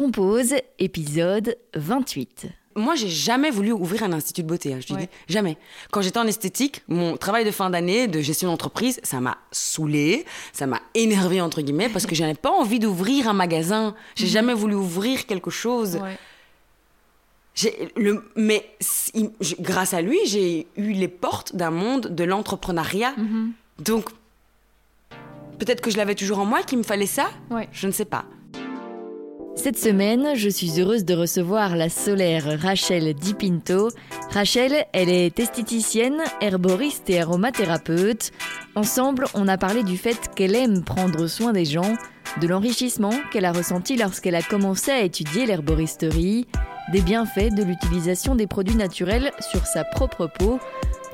Compose, épisode 28. Moi, j'ai jamais voulu ouvrir un institut de beauté, hein, je te Ouais. dis. Jamais. Quand j'étais en esthétique, mon travail de fin d'année de gestion d'entreprise, ça m'a saoulé, ça m'a énervé entre guillemets parce que j'avais pas envie d'ouvrir un magasin. J'ai jamais voulu ouvrir quelque chose. Le, mais grâce à lui, j'ai eu les portes d'un monde de l'entrepreneuriat. Mhm. Donc, peut-être que je l'avais toujours en moi, qu'il me fallait ça? Ouais. Je ne sais pas. Cette semaine, je suis heureuse de recevoir la solaire Rachel Di Pinto. Rachel, elle est esthéticienne, herboriste et aromathérapeute. Ensemble, on a parlé du fait qu'elle aime prendre soin des gens, de l'enrichissement qu'elle a ressenti lorsqu'elle a commencé à étudier l'herboristerie, des bienfaits de l'utilisation des produits naturels sur sa propre peau,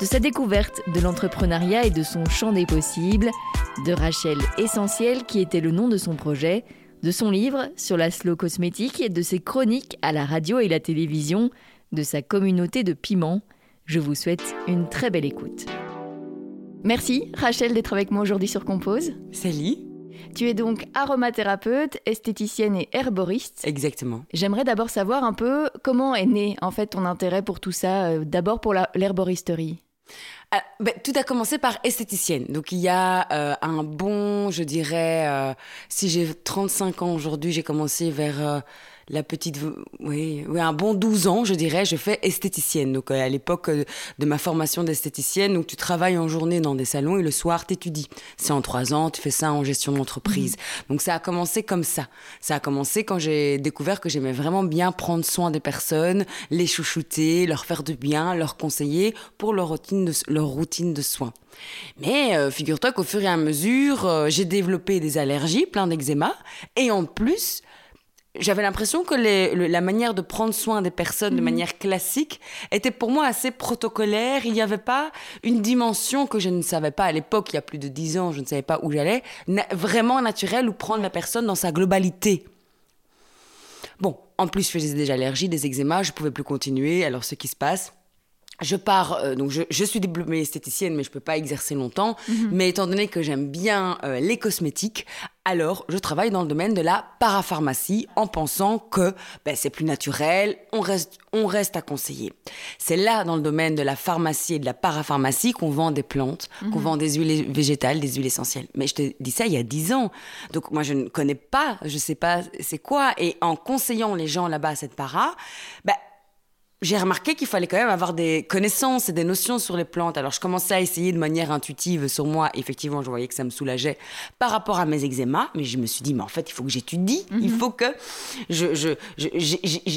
de sa découverte de l'entrepreneuriat et de son champ des possibles, de Rachel Essentiel qui était le nom de son projet, de son livre sur la slow cosmétique et de ses chroniques à la radio et la télévision, de sa communauté de piments. Je vous souhaite une très belle écoute. Merci Rachel d'être avec moi aujourd'hui sur Compose. Sally Tu es donc aromathérapeute, esthéticienne et herboriste. Exactement. J'aimerais d'abord savoir un peu comment est né en fait ton intérêt pour tout ça, euh, d'abord pour l'herboristerie. Ah, ben, tout a commencé par esthéticienne. Donc il y a euh, un bon, je dirais, euh, si j'ai 35 ans aujourd'hui, j'ai commencé vers euh, la petite, oui, oui, un bon 12 ans, je dirais, je fais esthéticienne. Donc euh, à l'époque euh, de ma formation d'esthéticienne, donc tu travailles en journée dans des salons et le soir t'étudies. C'est en trois ans, tu fais ça en gestion d'entreprise. Donc ça a commencé comme ça. Ça a commencé quand j'ai découvert que j'aimais vraiment bien prendre soin des personnes, les chouchouter, leur faire du bien, leur conseiller pour leur routine de, leur routine de soins. Mais euh, figure-toi qu'au fur et à mesure, euh, j'ai développé des allergies, plein d'eczéma, et en plus, j'avais l'impression que les- le- la manière de prendre soin des personnes de manière classique était pour moi assez protocolaire. Il n'y avait pas une dimension que je ne savais pas à l'époque, il y a plus de dix ans, je ne savais pas où j'allais, na- vraiment naturelle ou prendre la personne dans sa globalité. Bon, en plus, je faisais des allergies, des eczémas, je pouvais plus continuer. Alors, ce qui se passe, je pars, euh, donc je, je suis diplômée esthéticienne, mais je peux pas exercer longtemps. Mais étant donné que j'aime bien euh, les cosmétiques, alors je travaille dans le domaine de la parapharmacie en pensant que ben, c'est plus naturel, on reste, on reste à conseiller. C'est là, dans le domaine de la pharmacie et de la parapharmacie, qu'on vend des plantes, qu'on vend des huiles végétales, des huiles essentielles. Mais je te dis ça il y a 10 ans. Donc moi, je ne connais pas, je sais pas c'est quoi. Et en conseillant les gens là-bas à cette para, ben, j'ai remarqué qu'il fallait quand même avoir des connaissances et des notions sur les plantes. Alors, je commençais à essayer de manière intuitive sur moi. Effectivement, je voyais que ça me soulageait par rapport à mes eczémas. Mais je me suis dit, mais en fait, il faut que j'étudie. Il faut que je, je, je,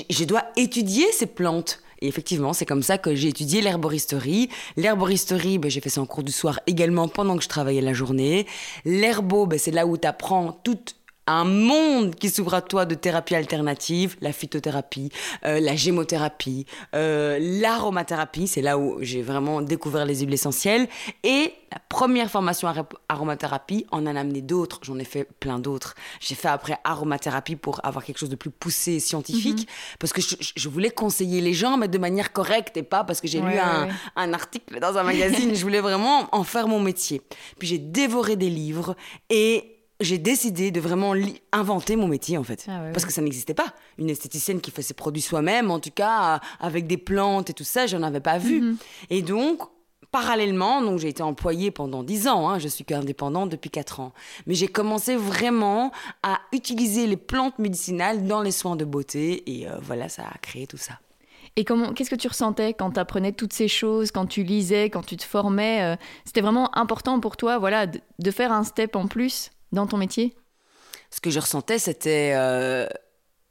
je, dois étudier ces plantes. Et effectivement, c'est comme ça que j'ai étudié l'herboristerie. L'herboristerie, ben, j'ai fait ça en cours du soir également pendant que je travaillais la journée. L'herbo, ben, c'est là où tu apprends toute un monde qui s'ouvre à toi de thérapies alternatives, la phytothérapie, euh, la gémothérapie, euh, l'aromathérapie, c'est là où j'ai vraiment découvert les huiles essentielles, et la première formation ar- aromathérapie, en a amené d'autres, j'en ai fait plein d'autres. J'ai fait après aromathérapie pour avoir quelque chose de plus poussé et scientifique, parce que je, je- je voulais conseiller les gens, mais de manière correcte, et pas parce que j'ai Ouais, lu ouais, un, ouais. un article dans un magazine, je voulais vraiment en faire mon métier. Puis j'ai dévoré des livres, et j'ai décidé de vraiment inventer mon métier en fait. Ah ouais, Parce que ça n'existait pas. Une esthéticienne qui fait ses produits soi-même, en tout cas euh, avec des plantes et tout ça, j'en avais pas vu. Mhm. Et donc, parallèlement, donc j'ai été employée pendant 10 ans, hein, je suis qu'indépendante depuis 4 ans. Mais j'ai commencé vraiment à utiliser les plantes médicinales dans les soins de beauté et euh, voilà, ça a créé tout ça. Et comment, qu'est-ce que tu ressentais quand tu apprenais toutes ces choses, quand tu lisais, quand tu te formais euh, C'était vraiment important pour toi, voilà, de, de faire un step en plus? Dans ton métier? Ce que je ressentais, c'était euh,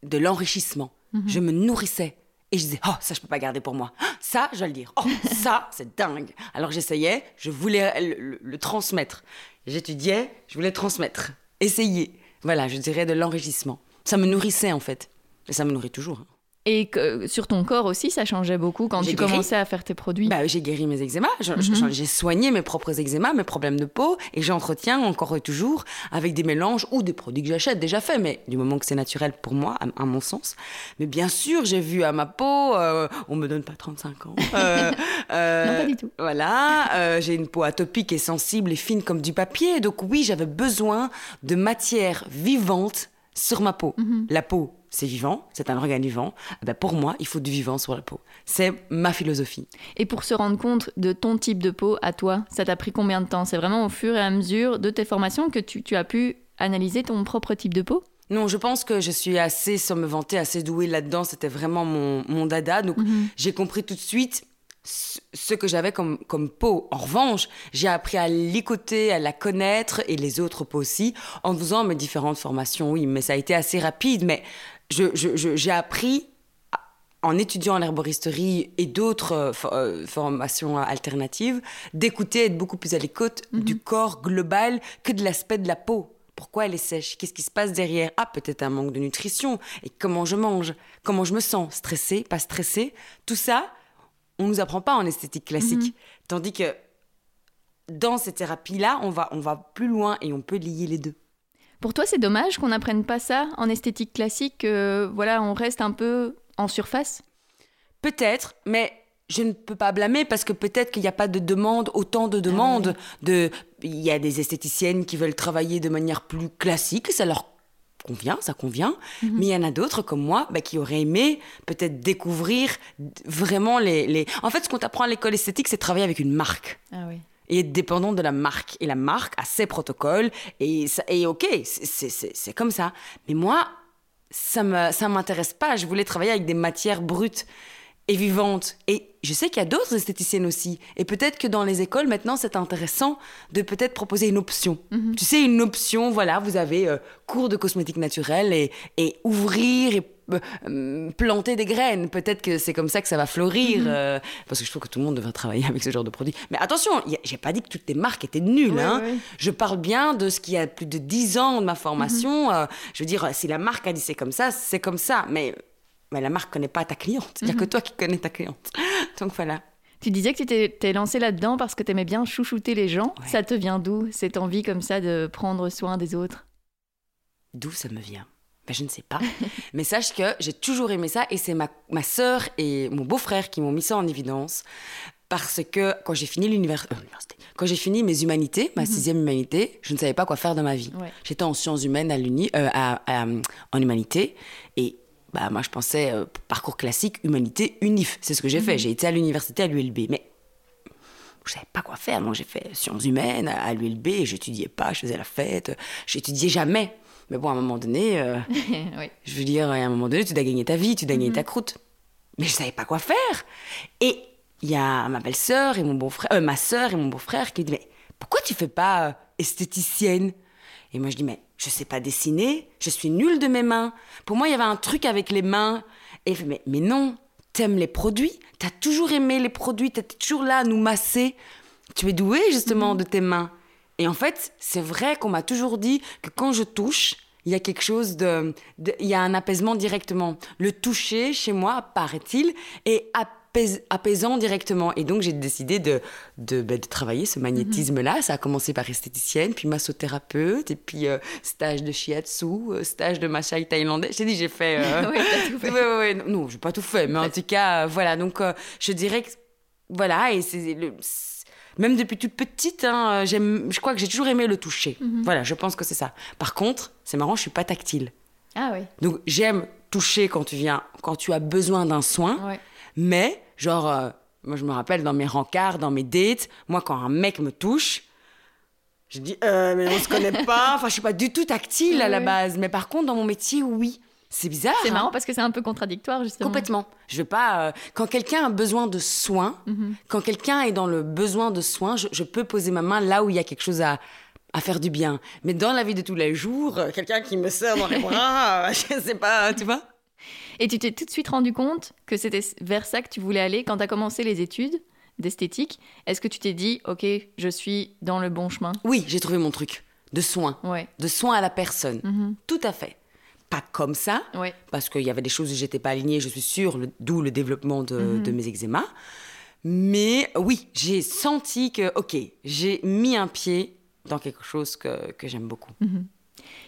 de l'enrichissement. Mhm. Je me nourrissais. Et je disais, oh, ça, je peux pas garder pour moi. Ça, je vais le dire. Oh, ça, c'est dingue. Alors j'essayais, je voulais le, le- le transmettre. J'étudiais, je voulais transmettre. Essayer. Voilà, je dirais de l'enrichissement. Ça me nourrissait, en fait. Et ça me nourrit toujours. Et que, sur ton corps aussi, ça changeait beaucoup quand tu guéri. commençais à faire tes produits. Bah, j'ai guéri mes eczémas, Mhm. j'ai soigné mes propres eczémas, mes problèmes de peau, et j'entretiens encore et toujours avec des mélanges ou des produits que j'achète déjà faits, mais du moment que c'est naturel pour moi, à, à mon sens. Mais bien sûr, j'ai vu à ma peau, euh, on me donne pas 35 ans. Euh, euh, Non, pas du tout. Voilà, euh, j'ai une peau atopique et sensible et fine comme du papier, donc oui, j'avais besoin de matière vivante sur ma peau. Mhm. La peau, c'est vivant, c'est un organe vivant. Eh ben, pour moi, il faut du vivant sur la peau. C'est ma philosophie. Et pour se rendre compte de ton type de peau à toi, ça t'a pris combien de temps? C'est vraiment au fur et à mesure de tes formations que tu, tu as pu analyser ton propre type de peau? Non, je pense que je suis assez, sans me vanter, assez douée là-dedans. C'était vraiment mon, mon dada. Donc, Mhm. j'ai compris tout de suite ce que j'avais comme, comme peau. En revanche, j'ai appris à l'écouter, à la connaître et les autres peaux aussi en faisant mes différentes formations. Oui, mais ça a été assez rapide. Mais je- je- je- j'ai appris en étudiant l'herboristerie et d'autres euh, euh, formations alternatives, d'écouter, être beaucoup plus à l'écoute du corps global que de l'aspect de la peau. Pourquoi elle est sèche? Qu'est-ce qui se passe derrière? Ah, peut-être un manque de nutrition. Et comment je mange? Comment je me sens? Stressée? Pas stressée? Tout ça, on nous apprend pas en esthétique classique. Tandis que dans ces thérapies-là, on va, on va plus loin et on peut lier les deux. Pour toi, c'est dommage qu'on n'apprenne pas ça en esthétique classique, que voilà, on reste un peu en surface? Peut-être, mais je ne peux pas blâmer parce que peut-être qu'il n'y a pas de demande, autant de demandes. de, il y a des esthéticiennes qui veulent travailler de manière plus classique, ça leur convient, ça convient. Mais il y en a d'autres comme moi bah, qui auraient aimé peut-être découvrir vraiment les, les... En fait, ce qu'on t'apprend à l'école esthétique, c'est travailler avec une marque. Ah oui. et être dépendant de la marque. Et la marque a ses protocoles, et, ça, et ok, c'est comme ça. Mais moi, ça ne ça m'intéresse pas. Je voulais travailler avec des matières brutes et vivantes. Et je sais qu'il y a d'autres esthéticiennes aussi. Et peut-être que dans les écoles, maintenant, c'est intéressant de peut-être proposer une option. Tu sais, une option, voilà, vous avez euh, cours de cosmétique naturelle et, et ouvrir et euh, euh, planter des graines. Peut-être que c'est comme ça que ça va fleurir. euh, parce que je trouve que tout le monde devrait travailler avec ce genre de produit. Mais attention, j'ai pas dit que toutes les marques étaient nulles. Oui, hein. oui. Je parle bien de ce qui a plus de 10 ans de ma formation. Mhm. Je veux dire, si la marque a dit c'est comme ça, c'est comme ça. Mais, mais la marque connaît pas ta cliente. Il n'y a Mhm. que toi qui connais ta cliente. Donc voilà. Tu disais que tu t'es lancé là-dedans parce que tu aimais bien chouchouter les gens. Ouais. Ça te vient d'où, cette envie comme ça de prendre soin des autres? D'où ça me vient? Ben, Je ne sais pas. Mais sache que j'ai toujours aimé ça et c'est ma, ma sœur et mon beau-frère qui m'ont mis ça en évidence. Parce que quand j'ai fini l'univers- euh, l'université, quand j'ai fini mes humanités, ma sixième humanité, je ne savais pas quoi faire de ma vie. Ouais. J'étais en sciences humaines à l'uni, euh, à- à- en humanité bah moi je pensais euh, parcours classique, humanité, unif. C'est ce que j'ai fait. J'ai été à l'université à l'ULB, mais je savais pas quoi faire. Donc j'ai fait sciences humaines à l'ULB, j'étudiais pas, je faisais la fête, j'étudiais jamais. Mais bon, à un moment donné, euh, oui. je veux dire, à un moment donné, tu dois gagner ta vie, tu dois gagner ta croûte. Mais je savais pas quoi faire. Et il y a ma belle-sœur et mon beau-frère, euh, ma sœur et mon beau-frère qui disent Mais pourquoi tu fais pas euh, esthéticienne? Et moi je dis Mais je sais pas dessiner, je suis nulle de mes mains. Pour moi, il y avait un truc avec les mains. Et mais, mais non, t'aimes les produits, t'as toujours aimé les produits, t'étais toujours là à nous masser. Tu es douée justement de tes mains. Et en fait, c'est vrai qu'on m'a toujours dit que quand je touche, il y a quelque chose de, Il y a un apaisement directement. Le toucher, chez moi, paraît-il, est apais- apaisant directement. Et donc, j'ai décidé de, de, de travailler ce magnétisme-là. Ça a commencé par esthéticienne, puis massothérapeute, et puis euh, stage de shiatsu, euh, stage de massage thaïlandais. Je t'ai dit, j'ai fait... euh, Oui, tout fait. Ouais, ouais, ouais. Non, j'ai pas tout fait, mais en tout cas, euh, voilà. Donc, je dirais que voilà, et c'est Même depuis toute petite, hein, j'aime, je crois que j'ai toujours aimé le toucher. Mhm. Voilà, je pense que c'est ça. Par contre, c'est marrant, je suis pas tactile. Ah oui. Donc, j'aime toucher quand tu viens, quand tu as besoin d'un soin, Ouais. Mais genre, euh, moi je me rappelle dans mes rencarts, dans mes dates, moi quand un mec me touche, je dis, euh, mais on se connaît pas. Enfin, je suis pas du tout tactile à la base, mais par contre, dans mon métier, oui. C'est bizarre. C'est hein. marrant parce que c'est un peu contradictoire justement. Complètement. Je veux pas. euh, quand quelqu'un a besoin de soins, Mhm. quand quelqu'un est dans le besoin de soins, je, je peux poser ma main là où il y a quelque chose à, à faire du bien. Mais dans la vie de tous les jours, quelqu'un qui me serre dans les bras, je sais pas, tu vois. Et tu t'es tout de suite rendu compte que c'était vers ça que tu voulais aller quand tu as commencé les études d'esthétique. Est-ce que tu t'es dit, ok, je suis dans le bon chemin? Oui, j'ai trouvé mon truc de soins, Ouais. de soins à la personne. Mhm. Tout à fait. Pas comme ça, Ouais. parce qu'il y avait des choses où j'étais pas alignée, je suis sûre, d'où le développement de, Mhm. de mes eczémas. Mais oui, j'ai senti que, ok, j'ai mis un pied dans quelque chose que, que j'aime beaucoup.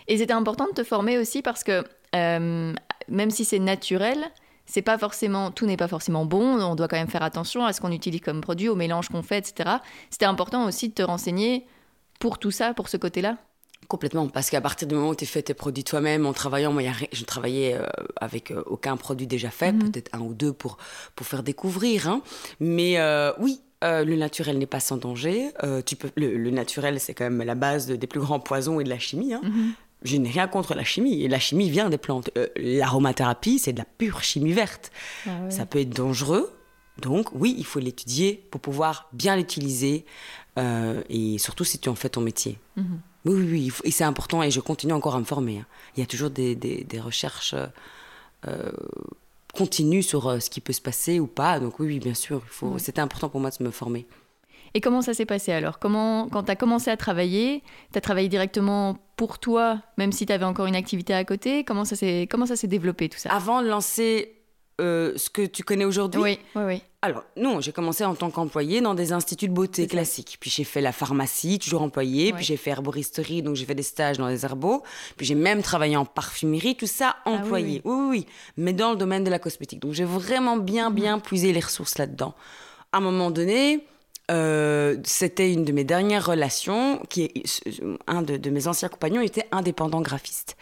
Et c'était important de te former aussi parce que euh, même si c'est naturel, c'est pas forcément tout n'est pas forcément bon. On doit quand même faire attention à ce qu'on utilise comme produit, au mélange qu'on fait, etc. C'était important aussi de te renseigner pour tout ça, pour ce côté-là. Complètement, parce qu'à partir du moment où tu fais tes produits toi-même en travaillant, moi, je travaillais euh, avec euh, aucun produit déjà fait, mhm. peut-être un ou deux pour, pour faire découvrir. Hein. Mais euh, oui, le naturel n'est pas sans danger. tu peux, le, naturel, c'est quand même la base des plus grands poisons et de la chimie. Hein. Mhm. Je n'ai rien contre la chimie. Et la chimie vient des plantes. L'aromathérapie, c'est de la pure chimie verte. Ah Ça peut être dangereux. Donc oui, il faut l'étudier pour pouvoir bien l'utiliser. et surtout si tu en fais ton métier. Mhm. Oui, oui, oui, et c'est important et je continue encore à me former. Hein. Il y a toujours des, des, recherches euh, euh, continues sur euh, ce qui peut se passer ou pas. Donc oui, oui bien sûr, c'était important pour moi de me former. Et comment ça s'est passé alors? Comment, Quand tu as commencé à travailler, tu as travaillé directement pour toi, même si tu avais encore une activité à côté? Comment ça s'est développé tout ça? Avant de lancer ce que tu connais aujourd'hui? Oui, oui, oui. Alors, non, j'ai commencé en tant qu'employée dans des instituts de beauté classiques. Puis j'ai fait la pharmacie, toujours employée. Puis j'ai fait herboristerie, donc j'ai fait des stages dans les herbos. Puis j'ai même travaillé en parfumerie, tout ça ah employé. oui, oui. oui, Mais dans le domaine de la cosmétique. Donc j'ai vraiment bien, bien puisé les ressources là-dedans. À un moment donné, euh, c'était une de mes dernières relations, qui est, un de, mes anciens compagnons était indépendant graphiste.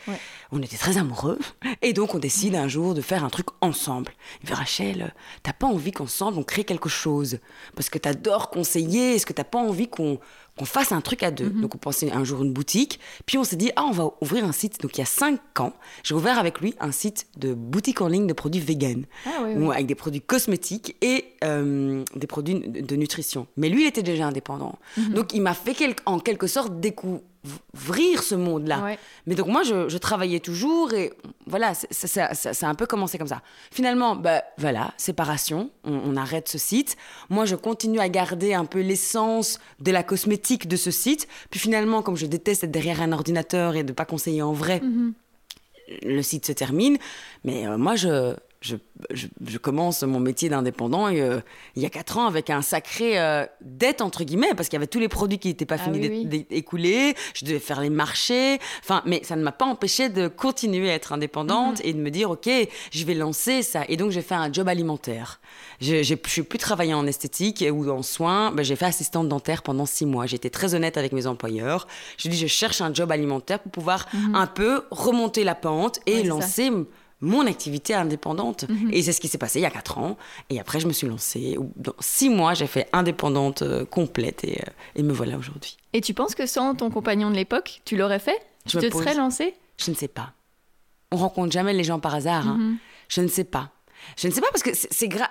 On était très amoureux, et donc on décide un jour de faire un truc ensemble. Il dit Rachel, t'as pas envie qu'ensemble on crée quelque chose? Parce que t'adores conseiller, est-ce que t'as pas envie qu'on qu'on fasse un truc à deux. Mhm. Donc on pensait un jour une boutique, puis on s'est dit ah on va ouvrir un site. Donc il y a cinq ans, j'ai ouvert avec lui un site de boutique en ligne de produits vegan, ah avec des produits cosmétiques et euh, des produits de nutrition. Mais lui il était déjà indépendant, mhm. donc il m'a fait en quelque sorte découvrir ouvrir ce monde-là. Mais donc moi, je, travaillais toujours et voilà, ça, a un peu commencé comme ça. Finalement, bah, voilà, séparation, on, arrête ce site. Moi, je continue à garder un peu l'essence de la cosmétique de ce site. Puis finalement, comme je déteste être derrière un ordinateur et de pas conseiller en vrai, mhm. le site se termine. Mais euh, moi, je, je, je, commence mon métier d'indépendant euh, il y a quatre ans avec un sacré euh, dette entre guillemets parce qu'il y avait tous les produits qui n'étaient pas ah finis d'écouler, je devais faire les marchés, enfin mais ça ne m'a pas empêché de continuer à être indépendante mhm. et de me dire ok je vais lancer ça et donc j'ai fait un job alimentaire. Je ne suis plus travaillé en esthétique ou en soins, ben, j'ai fait assistante dentaire pendant six mois. J'étais très honnête avec mes employeurs. Je dis je cherche un job alimentaire pour pouvoir mhm. un peu remonter la pente et lancer mon activité indépendante. Mhm. Et c'est ce qui s'est passé il y a quatre ans. Et après, je me suis lancée. Dans six mois, j'ai fait indépendante euh, complète et, euh, et, me voilà aujourd'hui. Et tu penses que sans ton compagnon de l'époque, tu l'aurais fait? Tu te serais lancée? Je ne sais pas. On rencontre jamais les gens par hasard. Hein. Mhm. Je ne sais pas. Je ne sais pas parce que c'est grave.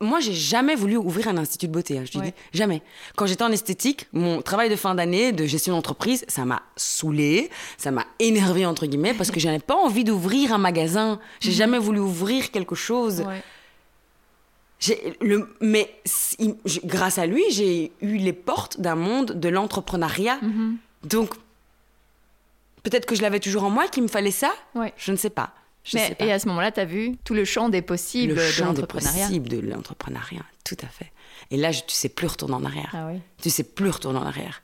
Moi, j'ai jamais voulu ouvrir un institut de beauté. Hein, je te dis jamais. Quand j'étais en esthétique, mon travail de fin d'année de gestion d'entreprise, ça m'a saoulé, ça m'a énervé entre guillemets parce que j'avais pas envie d'ouvrir un magasin. J'ai mhm. jamais voulu ouvrir quelque chose. Le, mais grâce à lui, j'ai eu les portes d'un monde de l'entrepreneuriat. Mhm. Donc, peut-être que je l'avais toujours en moi, qu'il me fallait ça? Je ne sais pas. Et à ce moment-là, tu as vu tout le champ des possibles le champ de l'entrepreneuriat. des possibles de l'entrepreneuriat, tout à fait. Et là, je, tu sais plus retourner en arrière. Ah oui. Tu sais plus retourner en arrière.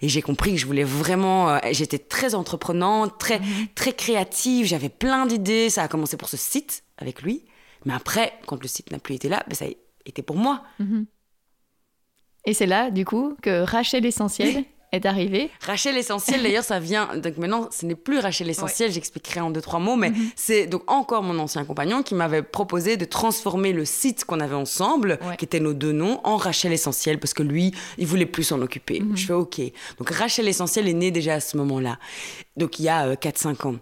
Et j'ai compris que je voulais vraiment. Euh, j'étais très entreprenante, très, mhm. très créative, j'avais plein d'idées. Ça a commencé pour ce site avec lui. Mais après, quand le site n'a plus été là, ben, ça a été pour moi. Mhm. Et c'est là, du coup, que Rachel Essentiel est arrivé. Rachel Essentiel, d'ailleurs, ça vient. Donc maintenant, ce n'est plus Rachel Essentiel, j'expliquerai en deux, trois mots, mais mhm. c'est donc encore mon ancien compagnon qui m'avait proposé de transformer le site qu'on avait ensemble, qui était nos deux noms, en Rachel Essentiel, parce que lui, il voulait plus s'en occuper. Mhm. Je fais OK. Donc Rachel Essentiel est née déjà à ce moment-là. Donc il y a 4-5 euh, ans.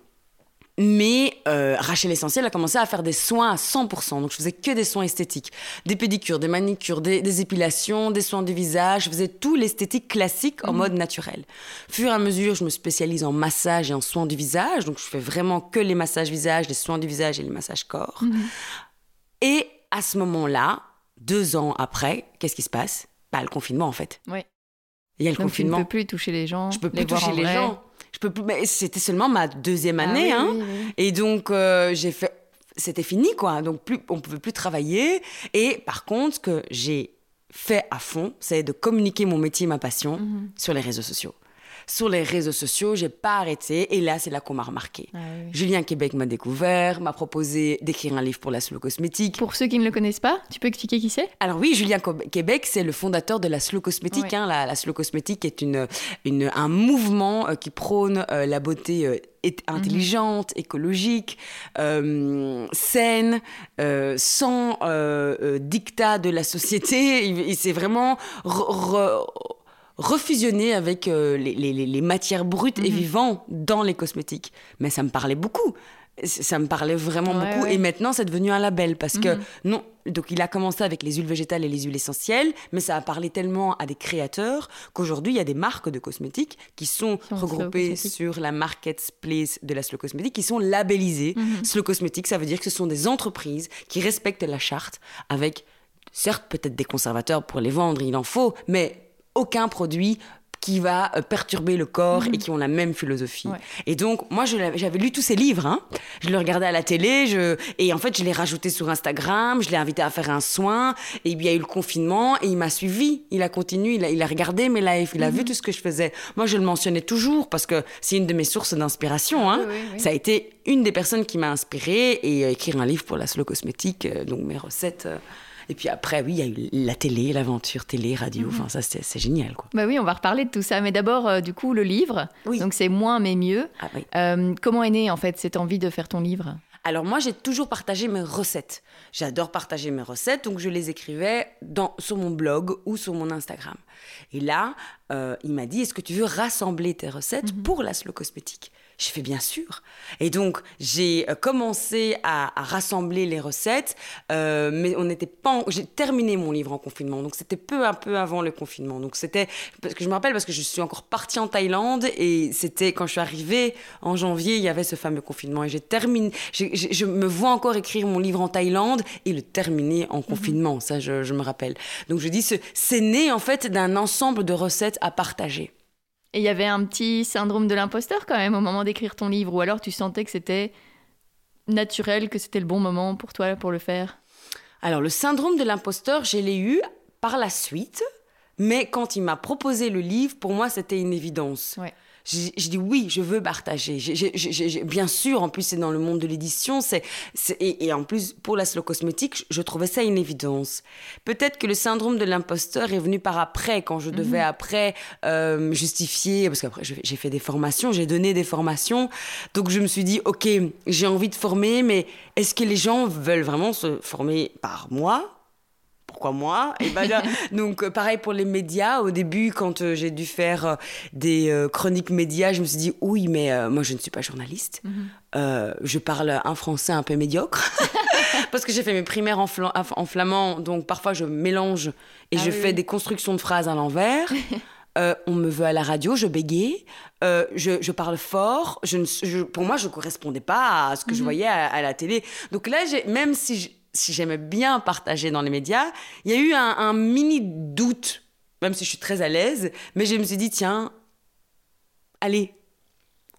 Mais euh, Rachel Essentiel a commencé à faire des soins à 100%. Donc je faisais que des soins esthétiques. Des pédicures, des manicures, des, épilations, des soins du visage. Je faisais tout l'esthétique classique en mhm. mode naturel. Fur et à mesure, je me spécialise en massage et en soins du visage. Donc je fais vraiment que les massages visage, les soins du visage et les massages corps. Mhm. Et à ce moment-là, deux ans après, qu'est-ce qui se passe? Bah le confinement en fait. Oui. Il y a le confinement. Tu ne peux plus toucher les gens. Je peux plus toucher les gens je peux mais c'était seulement ma deuxième ah année, hein. Et donc euh, j'ai fait, c'était fini quoi. Donc plus, on pouvait plus travailler. Et par contre, ce que j'ai fait à fond, c'est de communiquer mon métier, ma passion, mhm. sur les réseaux sociaux. Sur les réseaux sociaux, j'ai pas arrêté. Et là, c'est là qu'on m'a remarqué. Ah oui. Julien Québec m'a découvert, m'a proposé d'écrire un livre pour la slow cosmétique. Pour ceux qui ne le connaissent pas, tu peux expliquer qui c'est? Alors oui, Julien Québec, c'est le fondateur de la slow cosmétique. Hein. La, la slow cosmétique est une, une- un mouvement euh, qui prône euh, la beauté euh, intelligente, écologique, euh, saine, euh, sans euh, euh, dictat de la société. Il, il s'est vraiment re- re- refusionné avec euh, les, les- les- les matières brutes et Mhm. vivantes dans les cosmétiques. Mais ça me parlait beaucoup. Ça me parlait vraiment Ouais, beaucoup. ouais. Et maintenant, c'est devenu un label parce que Mhm. non, donc il a commencé avec les huiles végétales et les huiles essentielles, mais ça a parlé tellement à des créateurs qu'aujourd'hui il y a des marques de cosmétiques qui sont regroupées sur la marketplace de la slow cosmétique, qui sont labellisées. Mhm. Slow cosmétique, ça veut dire que ce sont des entreprises qui respectent la charte avec, certes peut-être des conservateurs pour les vendre, il en faut, mais aucun produit qui va euh, perturber le corps et qui ont la même philosophie. Ouais. Et donc, moi, j'avais lu tous ces livres. hein. Je le regardais à la télé. Je... Et en fait, je l'ai rajouté sur Instagram. Je l'ai invité à faire un soin. Et il y a eu le confinement. Et il m'a suivi. Il a continué. Il a, il a regardé mes lives. Il a vu tout ce que je faisais. Moi, je le mentionnais toujours parce que c'est une de mes sources d'inspiration. hein. Oui, oui. Ça a été une des personnes qui m'a inspirée. Et euh, écrire un livre pour la slow cosmétique. euh, donc, mes recettes. euh. Et puis après, oui, il y a eu la télé, l'aventure télé, radio. Enfin, ça, c'est génial, quoi. Bah oui, on va reparler de tout ça. Mais d'abord, euh, du coup, le livre. Oui. Donc c'est moins mais mieux. Ah, oui. Euh, comment est née en fait cette envie de faire ton livre? Alors moi, j'ai toujours partagé mes recettes. J'adore partager mes recettes, donc je les écrivais dans, sur mon blog ou sur mon Instagram. Et là, euh, il m'a dit, est-ce que tu veux rassembler tes recettes pour la slow cosmétique? J'ai fait bien sûr. Et donc, j'ai euh, commencé à, à rassembler les recettes, euh, mais on n'était pas... en- J'ai terminé mon livre en confinement, donc c'était peu un peu avant le confinement. Donc c'était... Parce que je me rappelle, parce que je suis encore partie en Thaïlande, et c'était quand je suis arrivée en janvier, il y avait ce fameux confinement, et j'ai terminé... je me vois encore écrire mon livre en Thaïlande et le terminer en confinement, ça je, je me rappelle. Donc je dis, ce- c'est né en fait d'un ensemble de recettes à partager. Et il y avait un petit syndrome de l'imposteur quand même au moment d'écrire ton livre, ou alors tu sentais que c'était naturel, que c'était le bon moment pour toi pour le faire? Alors, le syndrome de l'imposteur, je l'ai eu par la suite, mais quand il m'a proposé le livre, pour moi, c'était une évidence. Ouais. J'ai dit oui, je veux partager. Bien sûr, en plus, c'est dans le monde de l'édition, c'est et, et en plus, pour la slow cosmétique, je, je trouvais ça une évidence. Peut-être que le syndrome de l'imposteur est venu par après, quand je devais après euh, justifier, parce qu'après, je- j'ai fait des formations, j'ai donné des formations. Donc, je me suis dit, OK, j'ai envie de former, mais est-ce que les gens veulent vraiment se former par moi? Pourquoi moi? Et ben là, donc euh, pareil pour les médias. Au début, quand euh, j'ai dû faire euh, des chroniques médias, je me suis dit oui, mais euh, moi je ne suis pas journaliste. Euh, je parle un français un peu médiocre parce que j'ai fait mes primaires en, fla- en flamand, donc parfois je mélange et Ah je oui, fais des constructions de phrases à l'envers. Euh, on me veut à la radio, je bégaye, euh, je, je parle fort. Je ne, je- pour moi, je ne correspondais pas à ce que je voyais à, à la télé. Donc là, même si si j'aimais bien partager dans les médias, il y a eu un, un mini doute, même si je suis très à l'aise, mais je me suis dit, tiens, allez,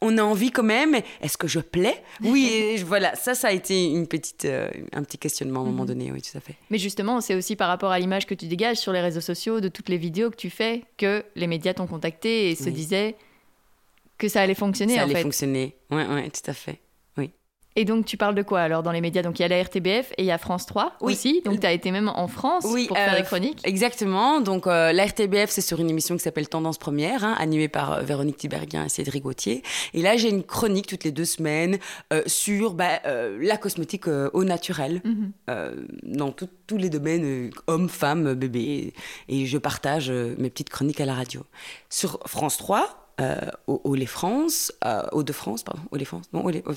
on a envie quand même, est-ce que je plais? Oui, et voilà, ça, ça a été une petite, euh, un petit questionnement à un moment donné, oui, tout à fait. Mais justement, c'est aussi par rapport à l'image que tu dégages sur les réseaux sociaux, de toutes les vidéos que tu fais, que les médias t'ont contacté et se disaient que ça allait fonctionner ça en allait fait. fonctionner, oui, oui, tout à fait. Et donc tu parles de quoi alors dans les médias? Donc il y a la RTBF et il y a France 3 Oui. aussi. Donc tu as été même en France Oui, pour faire euh, des chroniques. Exactement. Donc, euh, la RTBF, c'est sur une émission qui s'appelle Tendance Première, hein, animée par euh, Véronique Tiberghien et Cédric Gauthier. Et là, j'ai une chronique toutes les deux semaines euh, sur bah, la cosmétique au naturel, Mhm. dans tout- tous les domaines, hommes, femmes, bébés. Et je partage mes petites chroniques à la radio. Sur France 3, euh, au, au Les France, au de France, pardon, au Les France, non, au Les... au-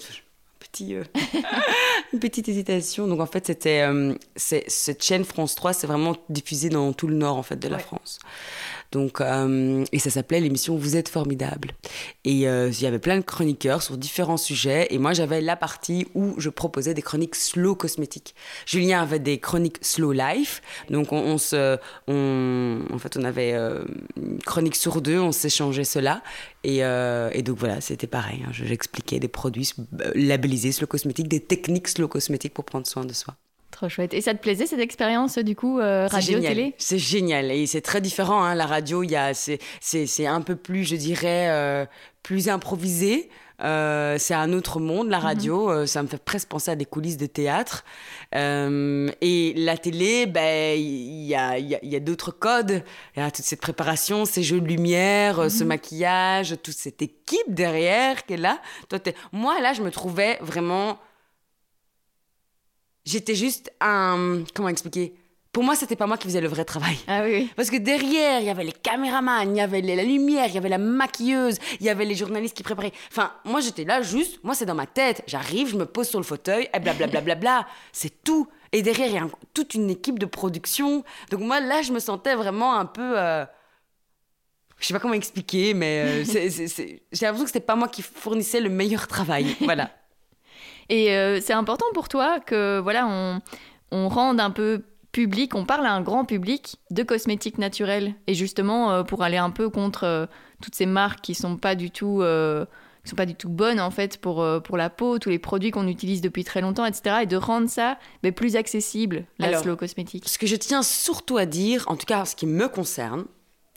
petit, euh, une petite hésitation. Donc en fait, c'était euh, cette chaîne France 3, c'est vraiment diffusé dans tout le nord en fait de la Ouais. France. Donc euh, et ça s'appelait l'émission Vous êtes formidable. Et euh, il y avait plein de chroniqueurs sur différents sujets. Et moi, j'avais la partie où je proposais des chroniques slow cosmétiques. Julien avait des chroniques slow life. Donc on, se, on, en fait, on avait euh, une chronique sur deux, on s'échangeait cela. Et, euh, et donc voilà, c'était pareil. hein. Je- J'expliquais des produits euh, labellisés slow cosmétiques, des techniques slow cosmétiques pour prendre soin de soi. Trop chouette. Et ça te plaisait cette expérience du coup radio-télé C'est génial et c'est très différent. Hein. La radio, il y a c'est un peu plus, je dirais, plus improvisé. Euh, c'est un autre monde, la mhm. radio. Euh, ça me fait presque penser à des coulisses de théâtre. Euh, et la télé, ben, il y a, y a d'autres codes. Il y a toute cette préparation, ces jeux de lumière, ce mhm. maquillage, toute cette équipe derrière qui est là. Toi, Moi, là, je me trouvais vraiment. J'étais juste un. Comment expliquer? Pour moi, c'était pas moi qui faisais le vrai travail. Ah oui. Parce que derrière, il y avait les caméramans, il y avait la lumière, il y avait la maquilleuse, il y avait les journalistes qui préparaient. Enfin, moi, j'étais là juste, moi, c'est dans ma tête. J'arrive, je me pose sur le fauteuil, et blablabla. Bla, bla, bla, c'est tout. Et derrière, il y a toute une équipe de production. Donc, moi, là, je me sentais vraiment un peu. Euh... Je sais pas comment expliquer, mais euh, j'ai l'impression que c'était pas moi qui fournissais le meilleur travail. Voilà. Et euh, c'est important pour toi que, voilà, on, on rende un peu public, on parle à un grand public de cosmétiques naturels. Et justement, euh, pour aller un peu contre euh, toutes ces marques qui sont pas du tout, euh, sont pas du tout bonnes en fait pour, pour la peau, tous les produits qu'on utilise depuis très longtemps, etc. Et de rendre ça mais, plus accessible, la slow cosmétique. Ce que je tiens surtout à dire, en tout cas ce qui me concerne,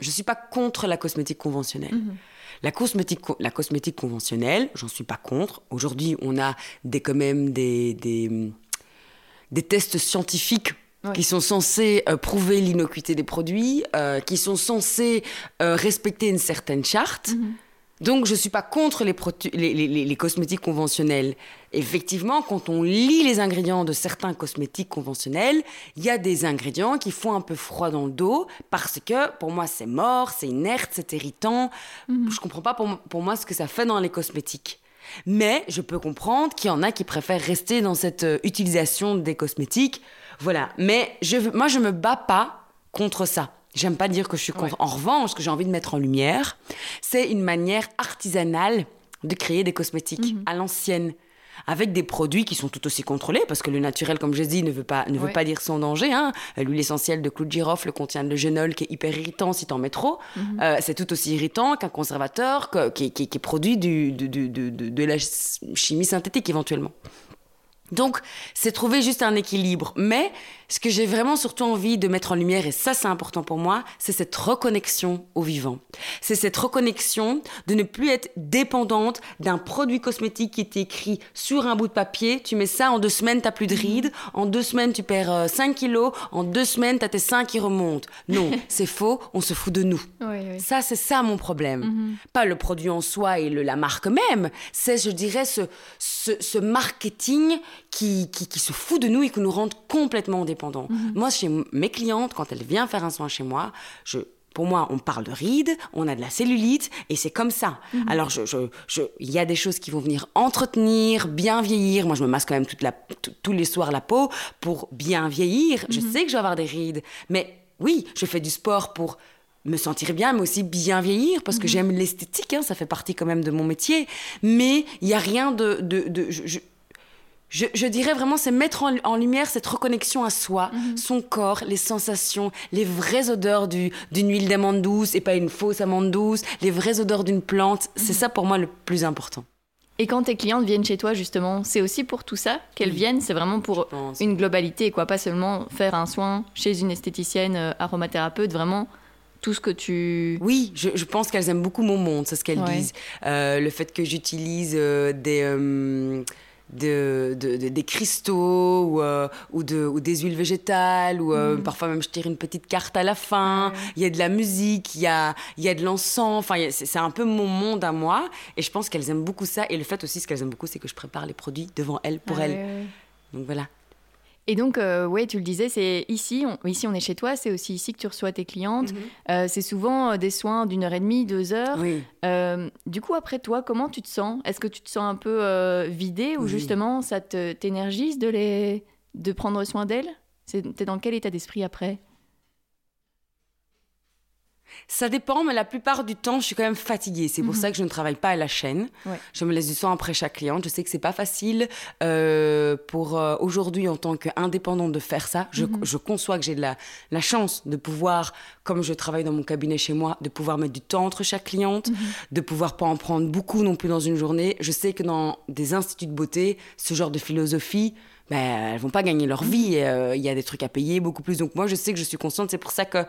je suis pas contre la cosmétique conventionnelle. Mhm. La cosmétique, la cosmétique conventionnelle, j'en suis pas contre. Aujourd'hui, on a des, quand même des, des, des tests scientifiques qui sont censés euh, prouver l'innocuité des produits, euh, qui sont censés euh, respecter une certaine charte. Mhm. Donc, je ne suis pas contre les, les, les, cosmétiques conventionnels. Effectivement, quand on lit les ingrédients de certains cosmétiques conventionnels, il y a des ingrédients qui font un peu froid dans le dos parce que, pour moi, c'est mort, c'est inerte, c'est irritant. Mhm. Je ne comprends pas pour, pour moi ce que ça fait dans les cosmétiques. Mais je peux comprendre qu'il y en a qui préfèrent rester dans cette utilisation des cosmétiques voilà. Mais je, moi, je me bats pas contre ça. J'aime pas dire que je suis contre. En revanche, ce que j'ai envie de mettre en lumière, c'est une manière artisanale de créer des cosmétiques mhm. à l'ancienne avec des produits qui sont tout aussi contrôlés, parce que le naturel, comme je dis, ne veut pas, ne veut pas dire sans danger. Hein. L'huile essentielle de clou de girofle contient le génol qui est hyper irritant si t'en mets trop. Mhm. Euh, c'est tout aussi irritant qu'un conservateur qui, qui, produit du, de, de, de, la chimie synthétique éventuellement. Donc, c'est trouver juste un équilibre. Mais ce que j'ai vraiment surtout envie de mettre en lumière, et ça c'est important pour moi, c'est cette reconnexion au vivant. C'est cette reconnexion de ne plus être dépendante d'un produit cosmétique qui est écrit sur un bout de papier. Tu mets ça, en deux semaines, t'as plus de rides. En deux semaines, tu perds 5 euh, kilos. En deux semaines, t'as tes seins qui remontent. Non, c'est faux, on se fout de nous. Ça, c'est ça mon problème. Mhm. Pas le produit en soi et le, la marque même. C'est, je dirais, ce, ce, marketing qui, qui, se fout de nous et qui nous rend complètement dépendants. Mhm. Moi, chez mes clientes, quand elles viennent faire un soin chez moi, je, pour moi, on parle de rides, on a de la cellulite, et c'est comme ça. Mhm. Alors, il je, je, y a des choses qui vont venir entretenir, bien vieillir. Moi, je me masse quand même toute la, tous les soirs la peau pour bien vieillir. Je mhm. sais que je vais avoir des rides, mais oui, je fais du sport pour me sentir bien, mais aussi bien vieillir, parce que j'aime l'esthétique, hein, ça fait partie quand même de mon métier. Mais il n'y a rien de... de, de je, je, je, dirais vraiment, c'est mettre en, lumière cette reconnexion à soi, mhm. son corps, les sensations, les vraies odeurs d'une huile d'amande douce et pas une fausse amande douce, les vraies odeurs d'une plante. C'est mhm. ça pour moi le plus important. Et quand tes clientes viennent chez toi, justement, c'est aussi pour tout ça qu'elles viennent? C'est vraiment pour une globalité, quoi. Pas seulement faire un soin chez une esthéticienne euh, aromathérapeute, vraiment tout ce que tu... Oui, je, je pense qu'elles aiment beaucoup mon monde, c'est ce qu'elles disent. Euh, le fait que j'utilise euh, des... Euh, de, de, des cristaux ou, ou, de, ou, des huiles végétales ou mm. parfois même je tire une petite carte à la fin. Il y a de la musique il y a, il y a de l'encens enfin c'est un peu mon monde à moi et je pense qu'elles aiment beaucoup ça et le fait aussi ce qu'elles aiment beaucoup c'est que je prépare les produits devant elles pour ah elles. donc voilà et donc, euh, ouais, tu le disais, c'est ici, on, ici on est chez toi, c'est aussi ici que tu reçois tes clientes. Mhm. Euh, c'est souvent euh, des soins d'une heure et demie, deux heures. du coup, après toi, comment tu te sens? Est-ce que tu te sens un peu vidé ou justement ça t'énergise de, les, de prendre soin d'elles? T'es dans quel état d'esprit après? Ça dépend, mais la plupart du temps, je suis quand même fatiguée. C'est pour mhm. ça que je ne travaille pas à la chaîne. Je me laisse du temps après chaque cliente. Je sais que c'est pas facile euh, pour euh, aujourd'hui, en tant qu'indépendante, de faire ça. Je, mhm. je conçois que j'ai la, la chance de pouvoir, comme je travaille dans mon cabinet chez moi, de pouvoir mettre du temps entre chaque cliente, mhm. de pouvoir pas en prendre beaucoup non plus dans une journée. Je sais que dans des instituts de beauté, ce genre de philosophie, ben, elles vont pas gagner leur vie. Euh, Il y a des trucs à payer, beaucoup plus. Donc moi, je sais que je suis consciente. C'est pour ça que,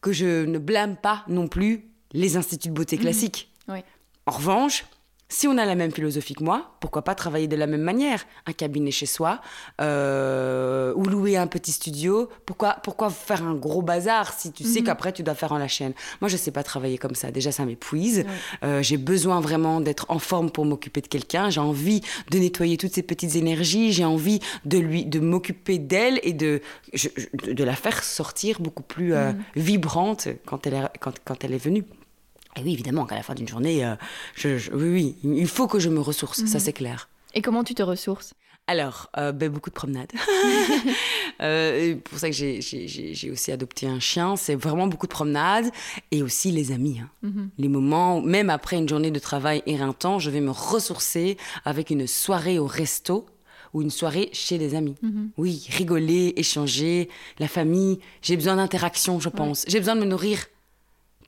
que je ne blâme pas non plus les instituts de beauté classiques. Oui. En revanche, si on a la même philosophie que moi, pourquoi pas travailler de la même manière? Un cabinet chez soi, euh, ou louer un petit studio. Pourquoi, pourquoi faire un gros bazar si tu sais qu'après tu dois faire en la chaîne? Moi, je sais pas travailler comme ça. Déjà, ça m'épuise. Euh, j'ai besoin vraiment d'être en forme pour m'occuper de quelqu'un. J'ai envie de nettoyer toutes ces petites énergies. J'ai envie de lui, de m'occuper d'elle et de, je- je- de la faire sortir beaucoup plus euh, vibrante quand elle est, quand, quand elle est venue. Et oui, évidemment, qu'à la fin d'une journée, euh, je, je- oui, oui, il faut que je me ressource, ça c'est clair. Et comment tu te ressources? Alors, euh, ben, beaucoup de promenades. euh, pour ça que j'ai aussi adopté un chien. C'est vraiment beaucoup de promenades et aussi les amis. hein. Mhm. Les moments, où, même après une journée de travail éreintant, je vais me ressourcer avec une soirée au resto ou une soirée chez des amis. Mhm. Oui, rigoler, échanger, la famille. J'ai besoin d'interaction, je pense. J'ai besoin de me nourrir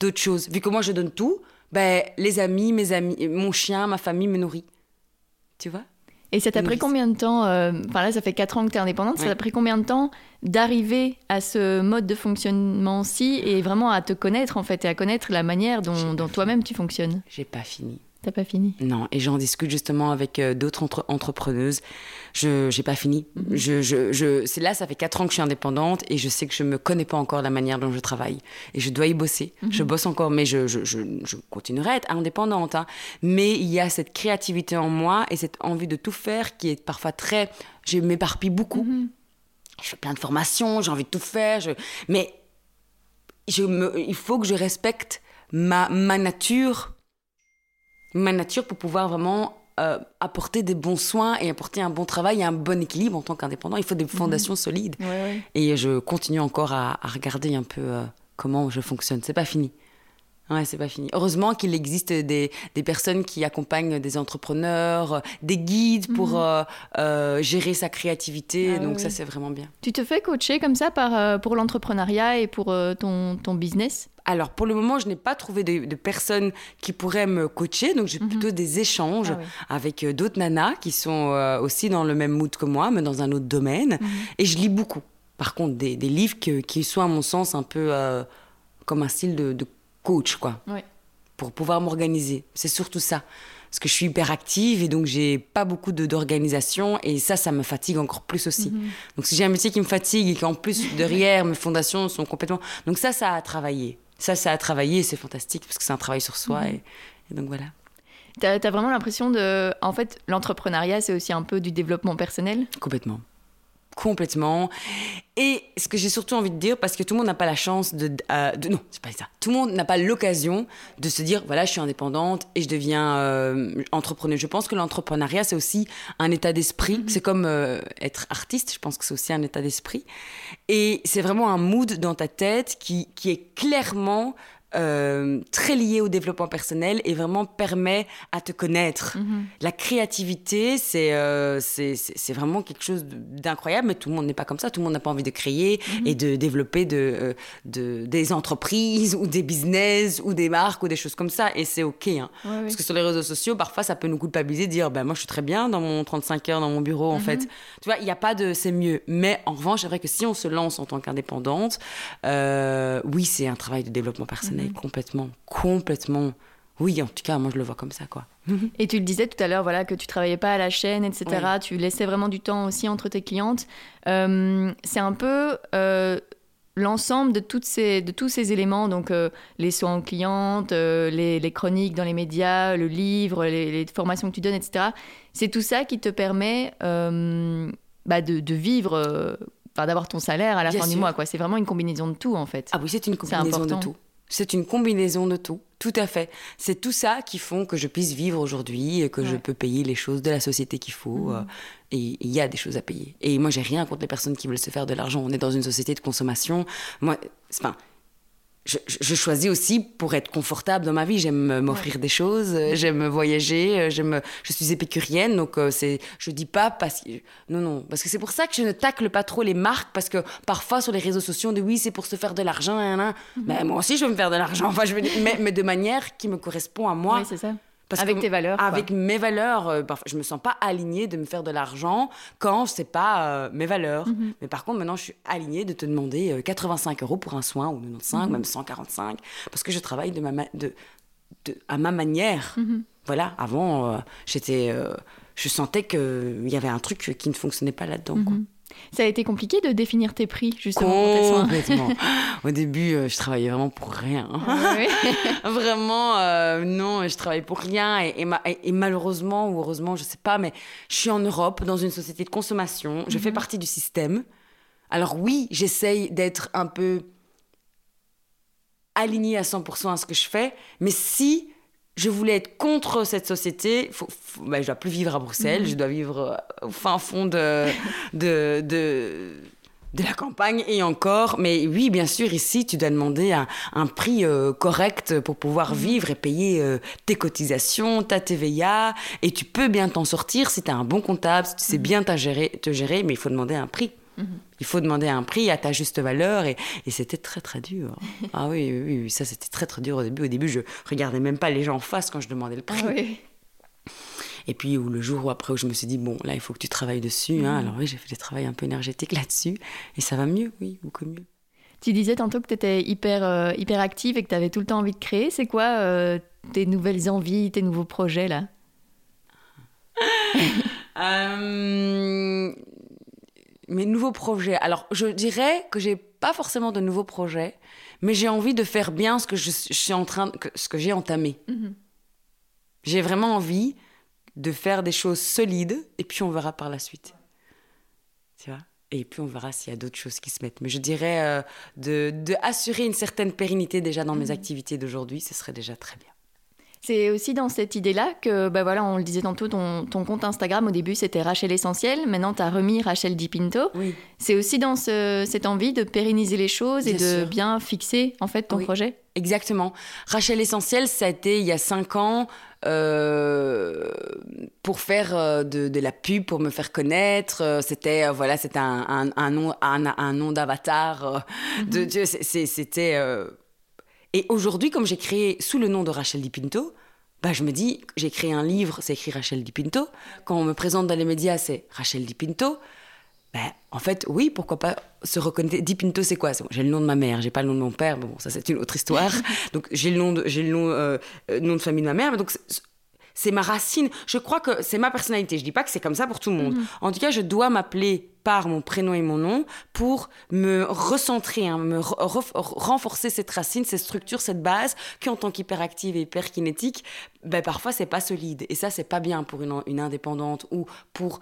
d'autres choses. Vu que moi, je donne tout, ben, les amis, mes amis, mon chien, ma famille me nourrit. Tu vois? Et ça t'a pris combien de temps euh, Enfin là, ça fait 4 ans que tu es indépendante. Ça t'a pris combien de temps d'arriver à ce mode de fonctionnement-ci et vraiment à te connaître en fait et à connaître la manière dont, dont toi-même tu fonctionnes? J'ai pas fini. T'as pas fini? Non, et j'en discute justement avec euh, d'autres entre- entrepreneuses. Je j'ai pas fini. je, je, je, c'est là, ça fait quatre ans que je suis indépendante et je sais que je me connais pas encore la manière dont je travaille. Et je dois y bosser. Je bosse encore, mais je, je, je, je continuerai à être indépendante. hein. Mais il y a cette créativité en moi et cette envie de tout faire qui est parfois très... Je m'éparpille beaucoup. Je fais plein de formations, j'ai envie de tout faire. Je... Mais je me, il faut que je respecte ma, ma nature ma nature pour pouvoir vraiment euh, apporter des bons soins et apporter un bon travail et un bon équilibre en tant qu'indépendant. Il faut des fondations solides. Ouais, ouais. Et je continue encore à, à regarder un peu euh, comment je fonctionne. C'est pas fini. Ouais, c'est pas fini. Heureusement qu'il existe des, des personnes qui accompagnent des entrepreneurs, euh, des guides pour euh, euh, gérer sa créativité. Ah oui, Donc ça, c'est vraiment bien. Tu te fais coacher comme ça par, pour l'entrepreneuriat et pour ton, ton business? Alors, pour le moment, je n'ai pas trouvé de, de personnes qui pourraient me coacher. Donc, j'ai plutôt des échanges Ah oui. avec euh, d'autres nanas qui sont euh, aussi dans le même mood que moi, mais dans un autre domaine. Et je lis beaucoup. Par contre, des, des livres que- qui sont, à mon sens, un peu euh, comme un style de, de coach, quoi. Ouais. Pour pouvoir m'organiser. C'est surtout ça. Parce que je suis hyper active et donc j'ai pas beaucoup d'organisation et ça, ça me fatigue encore plus aussi. Donc si j'ai un métier qui me fatigue et qu'en plus derrière mes fondations sont complètement... Donc ça, ça a travaillé. Ça, ça a travaillé et c'est fantastique parce que c'est un travail sur soi et, et donc voilà. T'as as vraiment l'impression de... En fait, l'entrepreneuriat, c'est aussi un peu du développement personnel? Complètement. Complètement. Et ce que j'ai surtout envie de dire, parce que tout le monde n'a pas la chance de, euh, de- Non, c'est pas ça. Tout le monde n'a pas l'occasion de se dire voilà, je suis indépendante et je deviens euh, entrepreneur. Je pense que l'entrepreneuriat, c'est aussi un état d'esprit. C'est comme euh, être artiste, je pense que c'est aussi un état d'esprit. Et c'est vraiment un mood dans ta tête qui, qui est clairement. Euh, très lié au développement personnel et vraiment permet à te connaître. La créativité, c'est euh, c'est vraiment quelque chose d'incroyable, mais tout le monde n'est pas comme ça. Tout le monde n'a pas envie de créer et de développer de, euh, de, des entreprises ou des business ou des marques ou des choses comme ça. Et c'est OK. hein. Ouais. Parce que sur les réseaux sociaux, parfois, ça peut nous culpabiliser de dire ben, Moi, je suis très bien dans mon 35 heures dans mon bureau, en fait. Tu vois, il n'y a pas de c'est mieux. Mais en revanche, c'est vrai que si on se lance en tant qu'indépendante, euh, oui, c'est un travail de développement personnel complètement, complètement. Oui, en tout cas, moi, je le vois comme ça, quoi. Et tu le disais tout à l'heure, voilà, que tu travaillais pas à la chaîne, etc. Tu laissais vraiment du temps aussi entre tes clientes. Euh, c'est un peu euh, l'ensemble de, toutes ces, de tous ces éléments, donc euh, les soins aux clientes, les, les chroniques dans les médias, le livre, les, les formations que tu donnes, etc. C'est tout ça qui te permet bah, de, de vivre, d'avoir ton salaire à la Bien fin du mois. quoi. C'est vraiment une combinaison de tout, en fait. Ah oui, c'est une combinaison de tout. C'est une combinaison de tout, tout à fait. C'est tout ça qui font que je puisse vivre aujourd'hui et que je peux payer les choses de la société qu'il faut. euh, et il y a des choses à payer. Et moi, j'ai rien contre les personnes qui veulent se faire de l'argent. On est dans une société de consommation. Moi, c'est- enfin, je, choisis aussi pour être confortable dans ma vie. J'aime m'offrir des choses, euh, j'aime voyager, euh, j'aime, je suis épicurienne, donc euh, c'est, je dis pas parce que, non, non, parce que c'est pour ça que je ne tacle pas trop les marques, parce que parfois sur les réseaux sociaux on dit oui c'est pour se faire de l'argent. Mhm. mais moi aussi je veux me faire de l'argent, enfin je veux dire, mais, mais de manière qui me correspond à moi, c'est ça. Avec tes valeurs. Avec mes valeurs. Euh, parfois, je me sens pas alignée de me faire de l'argent quand c'est pas euh, mes valeurs. Mhm. Mais par contre, maintenant, je suis alignée de te demander 85 euros pour un soin, ou 95, mhm. même 145, parce que je travaille de ma de, de, à ma manière. Mhm. Voilà, avant, j'étais, je sentais qu'il y avait un truc qui ne fonctionnait pas là-dedans. Ça a été compliqué de définir tes prix, justement. Complètement. Au début, euh, je travaillais vraiment pour rien. Ah vraiment, euh, non, je travaillais pour rien. Et, et, malheureusement, ou heureusement, je sais pas, mais je suis en Europe, dans une société de consommation. Je fais mhm. partie du système. Alors oui, j'essaye d'être un peu alignée à 100% à ce que je fais. Mais si je voulais être contre cette société. Faut, bah, je dois plus vivre à Bruxelles, mhm. je dois vivre euh, au fin fond de, de, de, de, la campagne et encore. Mais oui, bien sûr, ici, tu dois demander un, un prix euh, correct pour pouvoir mhm. vivre et payer euh, tes cotisations, ta TVA. Et tu peux bien t'en sortir si tu as un bon comptable, si tu sais mhm. bien te gérer, mais il faut demander un prix. Il faut demander un prix à ta juste valeur et, c'était très très dur. ah oui, oui, oui, ça c'était très très dur au début. Au début, je regardais même pas les gens en face quand je demandais le prix. Ah et puis le jour où après où je me suis dit bon là il faut que tu travailles dessus. Hein. Mhm. Alors oui j'ai fait des travaux un peu énergétiques là-dessus et ça va mieux, oui beaucoup mieux. Tu disais tantôt que tu étais hyper, euh, hyper active et que tu avais tout le temps envie de créer. C'est quoi euh, tes nouvelles envies, tes nouveaux projets là? Euh, mes nouveaux projets. Alors, je dirais que j'ai pas forcément de nouveaux projets, mais j'ai envie de faire bien ce que je, suis en train, ce que j'ai entamé. Mhm. J'ai vraiment envie de faire des choses solides, et puis on verra par la suite. Tu vois? Et puis on verra s'il y a d'autres choses qui se mettent. Mais je dirais euh, de, de, assurer une certaine pérennité déjà dans mes mhm. activités d'aujourd'hui, ce serait déjà très bien. C'est aussi dans cette idée-là que, bah voilà, on le disait tantôt, ton, ton compte Instagram, au début, c'était Rachel Essentiel. Maintenant, tu as remis Rachel Di Pinto. Oui. C'est aussi dans cette envie de pérenniser les choses et de bien fixer, en fait, ton projet Exactement. Rachel Essentiel, ça a été il y a cinq ans. Euh, pour faire euh, de, la pub, pour me faire connaître. Euh, c'était voilà, c'était un, un, nom, un, nom d'avatar. de Dieu. C'était et aujourd'hui, comme j'ai créé sous le nom de Rachel Di Pinto, bah, je me dis, j'ai créé un livre, c'est écrit Rachel Di Pinto. Quand on me présente dans les médias, c'est Rachel Di Pinto. Ben, en fait, oui, pourquoi pas se reconnaître. Di Pinto, c'est quoi? J'ai le nom de ma mère, j'ai pas le nom de mon père. Bon, ça, c'est une autre histoire. donc, j'ai le nom de, j'ai le nom, euh, euh, nom de famille de ma mère. Mais donc, c'est ma racine. Je crois que c'est ma personnalité. Je dis pas que c'est comme ça pour tout le monde. Mhm. En tout cas, je dois m'appeler par mon prénom et mon nom pour me recentrer, hein, me renforcer cette racine, cette structure, cette base qui en tant qu'hyperactive et hyperkinétique, ben parfois c'est pas solide et ça c'est pas bien pour une, une, indépendante ou pour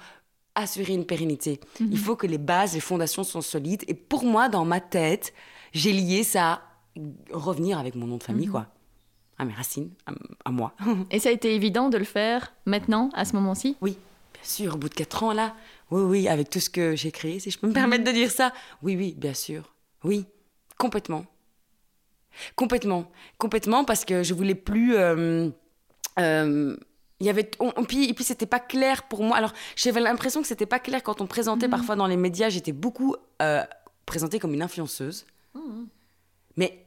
assurer une pérennité. Mhm. Il faut que les bases, les fondations sont solides et pour moi dans ma tête, j'ai lié ça à revenir avec mon nom de famille mhm. quoi à mes racines, à, moi. Et ça a été évident de le faire maintenant, à ce moment-ci? Oui, bien sûr, au bout de quatre ans là. Oui, oui, avec tout ce que j'ai créé, si je peux me permettre de dire ça. Oui, oui, bien sûr. Oui, complètement. Complètement. Complètement parce que je voulais plus... Euh, euh, il y avait et puis et puis c'était pas clair pour moi alors j'avais l'impression que c'était pas clair quand on présentait mhm. parfois dans les médias j'étais beaucoup euh, présentée comme une influenceuse mhm. mais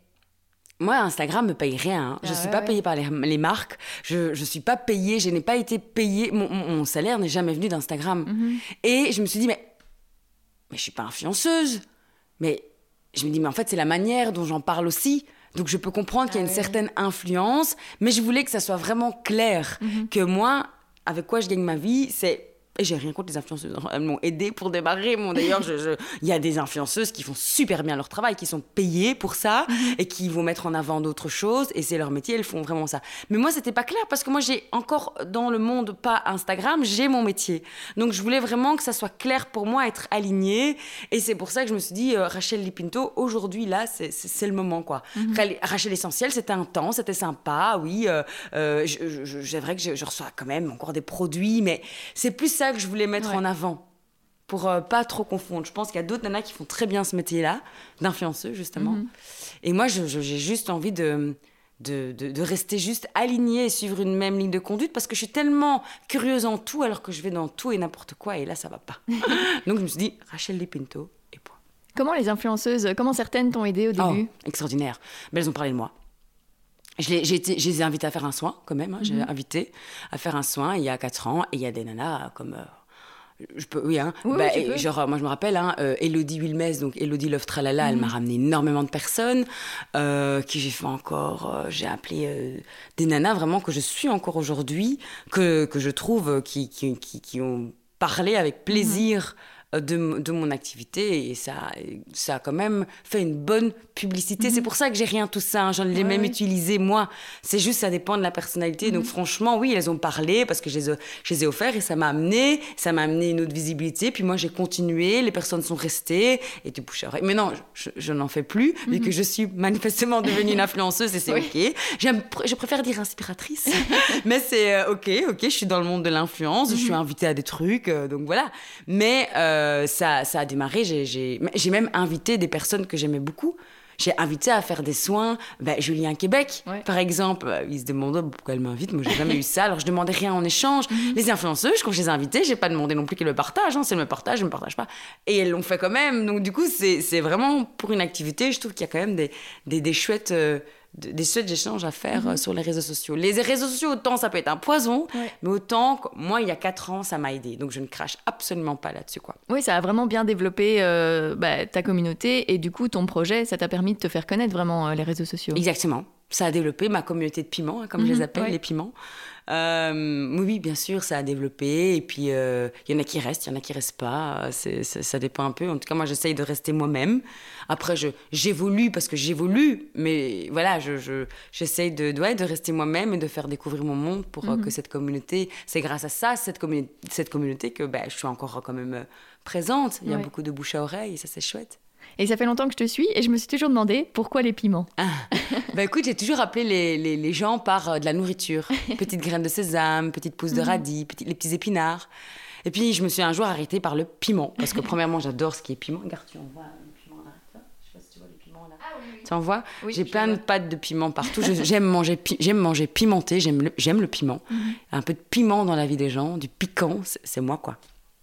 moi, Instagram me paye rien. Hein. Je ne ah suis pas payée par les, marques. Je ne suis pas payée. Je n'ai pas été payée. Mon, salaire n'est jamais venu d'Instagram. Mhm. Et je me suis dit, mais, mais je suis pas influenceuse. Mais je me dis, mais en fait, c'est la manière dont j'en parle aussi. Donc, je peux comprendre qu'il y a une ah certaine influence. Mais je voulais que ça soit vraiment clair. Mhm. Que moi, avec quoi je gagne ma vie, c'est j'ai rien contre les influenceuses. Elles m'ont aidé pour démarrer. D'ailleurs, il y a des influenceuses qui font super bien leur travail, qui sont payées pour ça mhm. et qui vont mettre en avant d'autres choses. Et c'est leur métier, elles font vraiment ça. Mais moi, c'était pas clair parce que moi, j'ai encore dans le monde pas Instagram, j'ai mon métier. Donc, je voulais vraiment que ça soit clair pour moi, être alignée. Et c'est pour ça que je me suis dit, euh, Rachel Lipinto, aujourd'hui, là, c'est le moment, quoi. Mhm. Rachel Essentiel, c'était un temps, c'était sympa, oui. Euh, euh, c'est vrai que je, je, reçois quand même encore des produits, mais c'est plus que je voulais mettre en avant pour euh, pas trop confondre. Je pense qu'il y a d'autres nanas qui font très bien ce métier-là, d'influenceuse justement. Mhm. Et moi, j'ai juste envie de de, de, rester juste alignée et suivre une même ligne de conduite parce que je suis tellement curieuse en tout alors que je vais dans tout et n'importe quoi et là, ça va pas. Donc, je me suis dit, Rachel Lipinto et point. Comment les influenceuses, comment certaines t'ont aidé au début? oh, Extraordinaire. Mais elles ont parlé de moi. Je les, j'ai été- je les ai invités à faire un soin, quand même. hein. J'ai invité à faire un soin il y a 4 ans. Et il y a des nanas comme. euh, je peux, oui, hein. Oui, Bah, oui, tu et peux. genre, moi, je me rappelle, hein, euh, Elodie Wilmès, donc Elodie Love Tralala, elle m'a ramené énormément de personnes. Euh, qui j'ai fait encore. euh, j'ai appelé des nanas vraiment que je suis encore aujourd'hui, que, que je trouve qui, qui, qui, qui ont parlé avec plaisir. euh, De, m- de mon activité et ça, ça a quand même fait une bonne publicité. C'est pour ça que j'ai rien tout ça. hein. J'en ai Ouais, même utilisé moi. C'est juste, ça dépend de la personnalité. Donc franchement, oui, elles ont parlé parce que je les ai, je les ai offerts et ça m'a amené, ça m'a amené une autre visibilité. Puis moi, j'ai continué, les personnes sont restées et du bouche à oreille. Mais non, je, je n'en fais plus vu que je suis manifestement devenue une influenceuse et c'est Oui. ok. J'aime, je préfère dire inspiratrice, mais c'est euh, ok, ok. Je suis dans le monde de l'influence, je suis invitée à des trucs, euh, donc voilà. Mais euh, ça, ça a démarré. J'ai, même invité des personnes que j'aimais beaucoup. J'ai invité à faire des soins, ben, Julien Québec, Ouais. par exemple. Euh, Il se demandait pourquoi elle m'invite. Moi, j'ai jamais eu ça. Alors, je demandais rien en échange. Les influenceuses, quand je les ai invitées, j'ai pas demandé non plus qu'elles me partagent. Hein. Si elles me partagent, je me partage pas. Et elles l'ont fait quand même. Donc, du coup, c'est, vraiment pour une activité. Je trouve qu'il y a quand même des, des, des chouettes. euh, des chouettes échanges à faire euh, sur les réseaux sociaux. Les réseaux sociaux, autant ça peut être un poison, mais autant, moi, il y a 4 ans, ça m'a aidé. Donc, je ne crache absolument pas là-dessus, quoi. Oui, ça a vraiment bien développé euh, bah, ta communauté et du coup ton projet, ça t'a permis de te faire connaître vraiment euh, les réseaux sociaux. Exactement. Ça a développé ma communauté de piments, hein, comme je Mhm, les appelle, ouais. les piments. Euh, oui, bien sûr, ça a développé. Et puis, euh, il y en a qui restent, il y en a qui restent pas. Ça dépend un peu. En tout cas, moi, j'essaye de rester moi-même. Après, je, j'évolue parce que j'évolue. Mais voilà, je, je, j'essaye de, ouais, de rester moi-même et de faire découvrir mon monde pour euh, Mhm. que cette communauté... C'est grâce à ça, cette, communi- cette communauté, que ben, je suis encore quand même euh, présente. Il y a Ouais. beaucoup de bouche à oreille et ça, c'est chouette. Et ça fait longtemps que je te suis et je me suis toujours demandé pourquoi les piments. Bah écoute, j'ai toujours appelé les, les, les gens par euh, de la nourriture. Petites graines de sésame, petites pousses de radis, petits- les petits épinards. Et puis je me suis un jour arrêtée par le piment. Parce que premièrement, j'adore ce qui est piment. Regarde, tu en vois le piment là. Je sais pas si tu vois les piments là. Tu en vois? Oui, J'ai plein de pattes de piment partout. J'aime manger, j'aime manger pimenté, j'aime le, le piment. Mhm. Un peu de piment dans la vie des gens, du piquant, c'est moi quoi.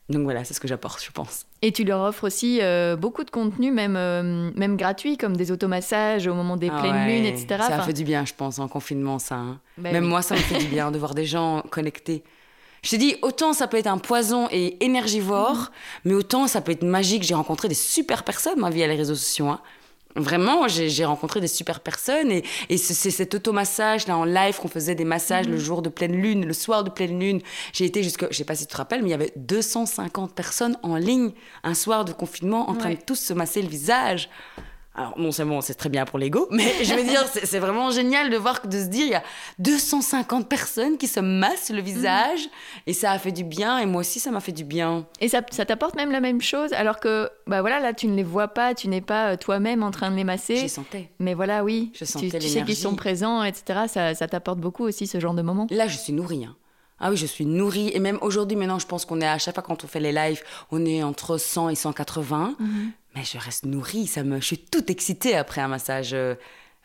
Donc voilà, c'est ce que j'apporte, je pense. Et tu leur offres aussi euh, beaucoup de contenu, même, euh, même gratuit, comme des automassages au moment des Ah pleines ouais, lunes, etc. Ça Enfin, fait du bien, je pense, en confinement, ça. hein. bah Même oui. moi, ça me fait du bien de voir des gens connectés. Je te dis, autant ça peut être un poison et énergivore, Mhm. mais autant ça peut être magique. J'ai rencontré des super personnes, moi, via les réseaux sociaux. hein. Vraiment, j'ai rencontré des super personnes et, et c'est cet automassage là en live qu'on faisait des massages Mhm. le jour de pleine lune, le soir de pleine lune. J'ai été jusque, je sais pas si tu te rappelles, mais il y avait 250 personnes en ligne un soir de confinement en train de tous se masser le visage. Alors, non seulement c'est très bien pour l'ego, mais je veux dire, c'est vraiment génial de voir, de se dire, il y a 250 personnes qui se massent le visage, et ça a fait du bien, et moi aussi, ça m'a fait du bien. Et ça, ça t'apporte même la même chose, alors que bah voilà, là tu ne les vois pas, tu n'es pas euh, toi-même en train de les masser. J'y sentais. Mais voilà, oui, Je tu, sentais tu sais qu'ils sont présents, etc. Ça, ça t'apporte beaucoup aussi ce genre de moment. Là, je suis nourrie. hein. Ah oui, je suis nourrie. Et même aujourd'hui, maintenant, je pense qu'on est à chaque fois quand on fait les lives, on est entre 100 et 180. Mais je reste nourrie. Ça me, je suis toute excitée après un massage euh,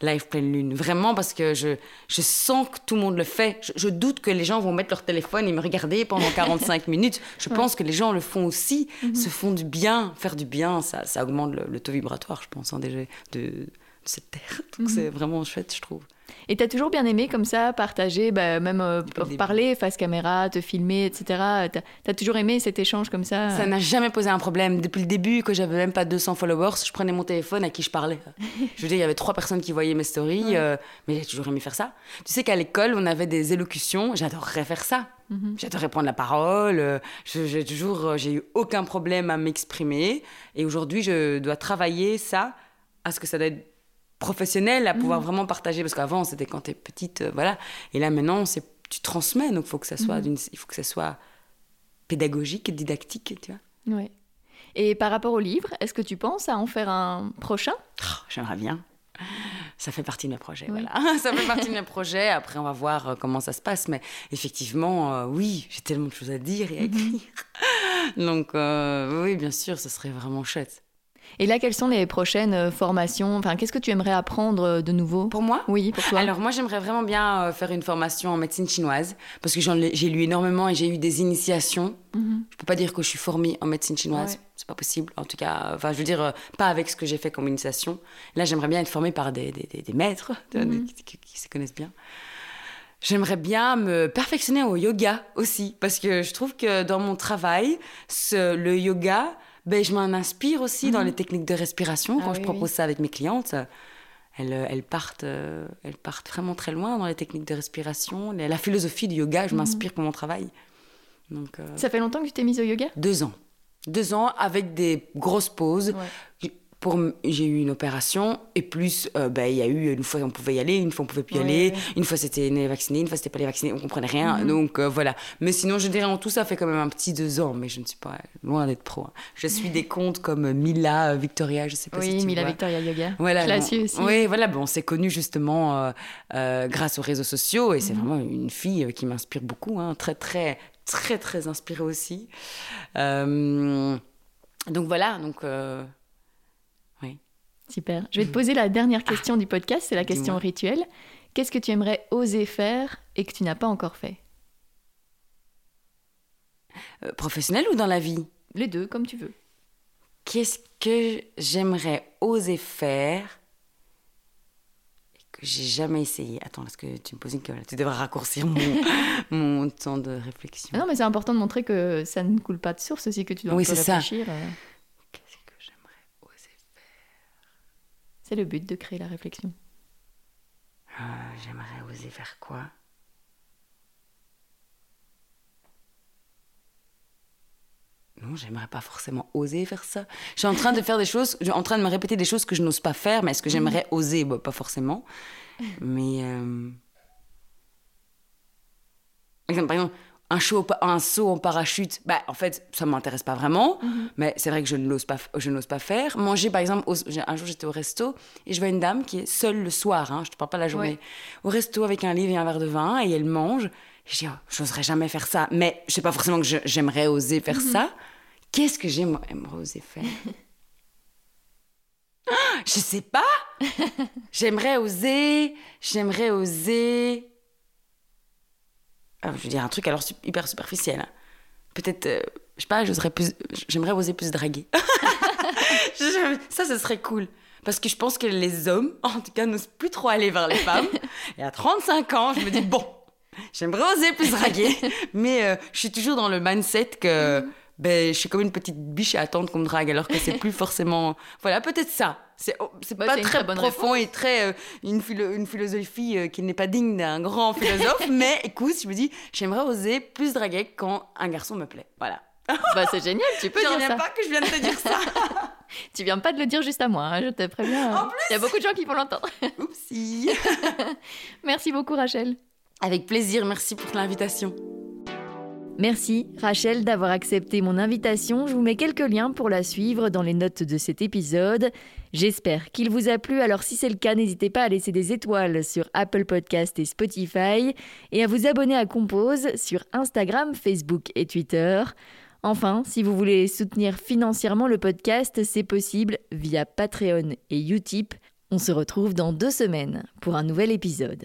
live pleine lune. Vraiment, parce que je, je sens que tout le monde le fait. Je, je doute que les gens vont mettre leur téléphone et me regarder pendant 45 minutes. Je pense que les gens le font aussi, se font du bien. Faire du bien, ça, ça augmente le, le taux vibratoire, je pense, hein, déjà, de cette terre. Donc c'est vraiment chouette, je trouve. Et t'as toujours bien aimé comme ça, partager, bah, même euh, parler face caméra, te filmer, etc. T'as as toujours aimé cet échange comme ça Ça n'a jamais posé un problème. Depuis le début, que j'avais même pas 200 followers, je prenais mon téléphone à qui je parlais. Je veux dire, il y avait trois personnes qui voyaient mes stories, euh, mais j'ai toujours aimé faire ça. Tu sais qu'à l'école, on avait des élocutions, j'adorerais faire ça. Mhm. J'adorais prendre la parole. euh, je- J'ai toujours, euh, j'ai eu aucun problème à m'exprimer. Et aujourd'hui, je dois travailler ça à ce que ça doit être professionnel, à pouvoir vraiment partager. Parce qu'avant, c'était quand t'es petite, euh, voilà. Et là, maintenant, c'est tu transmets, donc faut que ça soit d'une- il faut que ça soit pédagogique didactique, tu vois. Ouais. Et par rapport au livre, est-ce que tu penses à en faire un prochain? Oh, J'aimerais bien. Ça fait partie de mes projets, Oui. voilà. Ça fait partie de mes projets. Après, on va voir euh, comment ça se passe. Mais effectivement, euh, oui, j'ai tellement de choses à dire et à écrire. Donc, euh, oui, bien sûr, ce serait vraiment chouette. Et là, quelles sont les prochaines euh, formations? Enfin, qu'est-ce que tu aimerais apprendre euh, de nouveau? Pour moi? Oui, pour toi. Alors moi, j'aimerais vraiment bien euh, faire une formation en médecine chinoise parce que j'ai lu énormément et j'ai eu des initiations. Mhm. Je peux pas dire que je suis formée en médecine chinoise, Ouais. c'est pas possible. En tout cas, enfin, je veux dire, pas avec ce que j'ai fait comme initiation. Là, j'aimerais bien être formée par des, des, des- des maîtres Mhm. qui, qui- qui se connaissent bien. J'aimerais bien me perfectionner au yoga aussi, parce que je trouve que dans mon travail, ce- le yoga, ben, je m'en inspire aussi dans Mhm. les techniques de respiration. Ah Quand je oui, propose oui. ça avec mes clientes, elles, euh, elles, partent, euh, elles partent vraiment très loin dans les techniques de respiration. La philosophie du yoga, je Mhm. m'inspire pour mon travail. Donc, euh, Ça fait longtemps que tu t'es mise au yoga? deux ans. Deux ans avec des grosses pauses. Pour, j'ai eu une opération et plus, euh, ben, il y a eu une fois on pouvait y aller, une fois on pouvait plus y Ouais, aller, ouais. une fois c'était les vaccinés, une fois c'était pas les vaccinés, on comprenait rien. Mhm. Donc euh, voilà. Mais sinon, je dirais en tout, ça fait quand même un petit deux ans, mais je ne suis pas loin d'être pro. hein. Je suis des comptes comme Mila, euh, Victoria, je sais pas si Oui, tu Mila vois. Victoria Yoga. Voilà, je la bon, suis aussi. Oui, voilà, bon, on s'est connus justement euh, grâce aux réseaux sociaux et c'est Mhm. vraiment une fille qui m'inspire beaucoup, hein, très, très, très, très inspirée aussi. Donc voilà, donc Super. Je vais te poser la dernière question du podcast, c'est la question rituelle. Qu'est-ce que tu aimerais oser faire et que tu n'as pas encore fait? Euh, professionnelle ou dans la vie? Les deux, comme tu veux. Qu'est-ce que j'aimerais oser faire et que j'ai jamais essayé? Attends, est-ce que tu me poses une question Tu devrais raccourcir mon, mon temps de réflexion. Ah non, mais c'est important de montrer que ça ne coule pas de source aussi, que tu dois Oui, un peu c'est ça. réfléchir. euh. Qu'est-ce que j'aimerais oser C'est le but de créer la réflexion. Euh, J'aimerais oser faire quoi? Non, j'aimerais pas forcément oser faire ça. Je suis en train de faire des choses, je suis en train de me répéter des choses que je n'ose pas faire, mais est-ce que j'aimerais oser? Bah, Pas forcément. Mais. euh, Par exemple, par exemple, un, show, un saut en parachute, bah, en fait, ça m'intéresse pas vraiment, mais c'est vrai que je ne l'ose pas, je n'ose pas faire. Manger, par exemple, au- un jour j'étais au resto et je vois une dame qui est seule le soir, hein, je te parle pas la journée, Ouais. au resto avec un livre et un verre de vin et elle mange. Je dis, oh, j'oserais jamais faire ça, mais je sais pas forcément que j'aimerais oser faire ça. Qu'est-ce que j'aimerais aimerais oser faire? Je sais pas. j'aimerais oser, j'aimerais oser. Ah, je veux dire un truc alors hyper superficiel. hein. Peut-être, euh, je sais pas, j'oserais plus, j'aimerais oser plus draguer. Ça, ce serait cool. Parce que je pense que les hommes, en tout cas, n'osent plus trop aller vers les femmes. Et à 35 ans, je me dis, bon, j'aimerais oser plus draguer. Mais euh, je suis toujours dans le mindset que ben, je suis comme une petite biche à attendre qu'on me drague, alors que c'est plus forcément. Voilà, peut-être ça. C'est Bah, pas très, profond et très. euh, une, philo- une philosophie euh, qui n'est pas digne d'un grand philosophe. mais écoute, je me dis, j'aimerais oser plus draguer quand un garçon me plaît. Voilà. bah, c'est génial, tu peux Je dire ça. pas que je viens de te dire ça. Tu viens pas de le dire juste à moi, hein, je te préviens. En Il y a beaucoup de gens qui vont l'entendre. Oupsie. Merci beaucoup, Rachel. Avec plaisir, merci pour l'invitation. Merci Rachel d'avoir accepté mon invitation. Je vous mets quelques liens pour la suivre dans les notes de cet épisode. J'espère qu'il vous a plu. Alors si c'est le cas, n'hésitez pas à laisser des étoiles sur Apple Podcast et Spotify et à vous abonner à Compose sur Instagram, Facebook et Twitter. Enfin, si vous voulez soutenir financièrement le podcast, c'est possible via Patreon et Utip. On se retrouve dans deux semaines pour un nouvel épisode.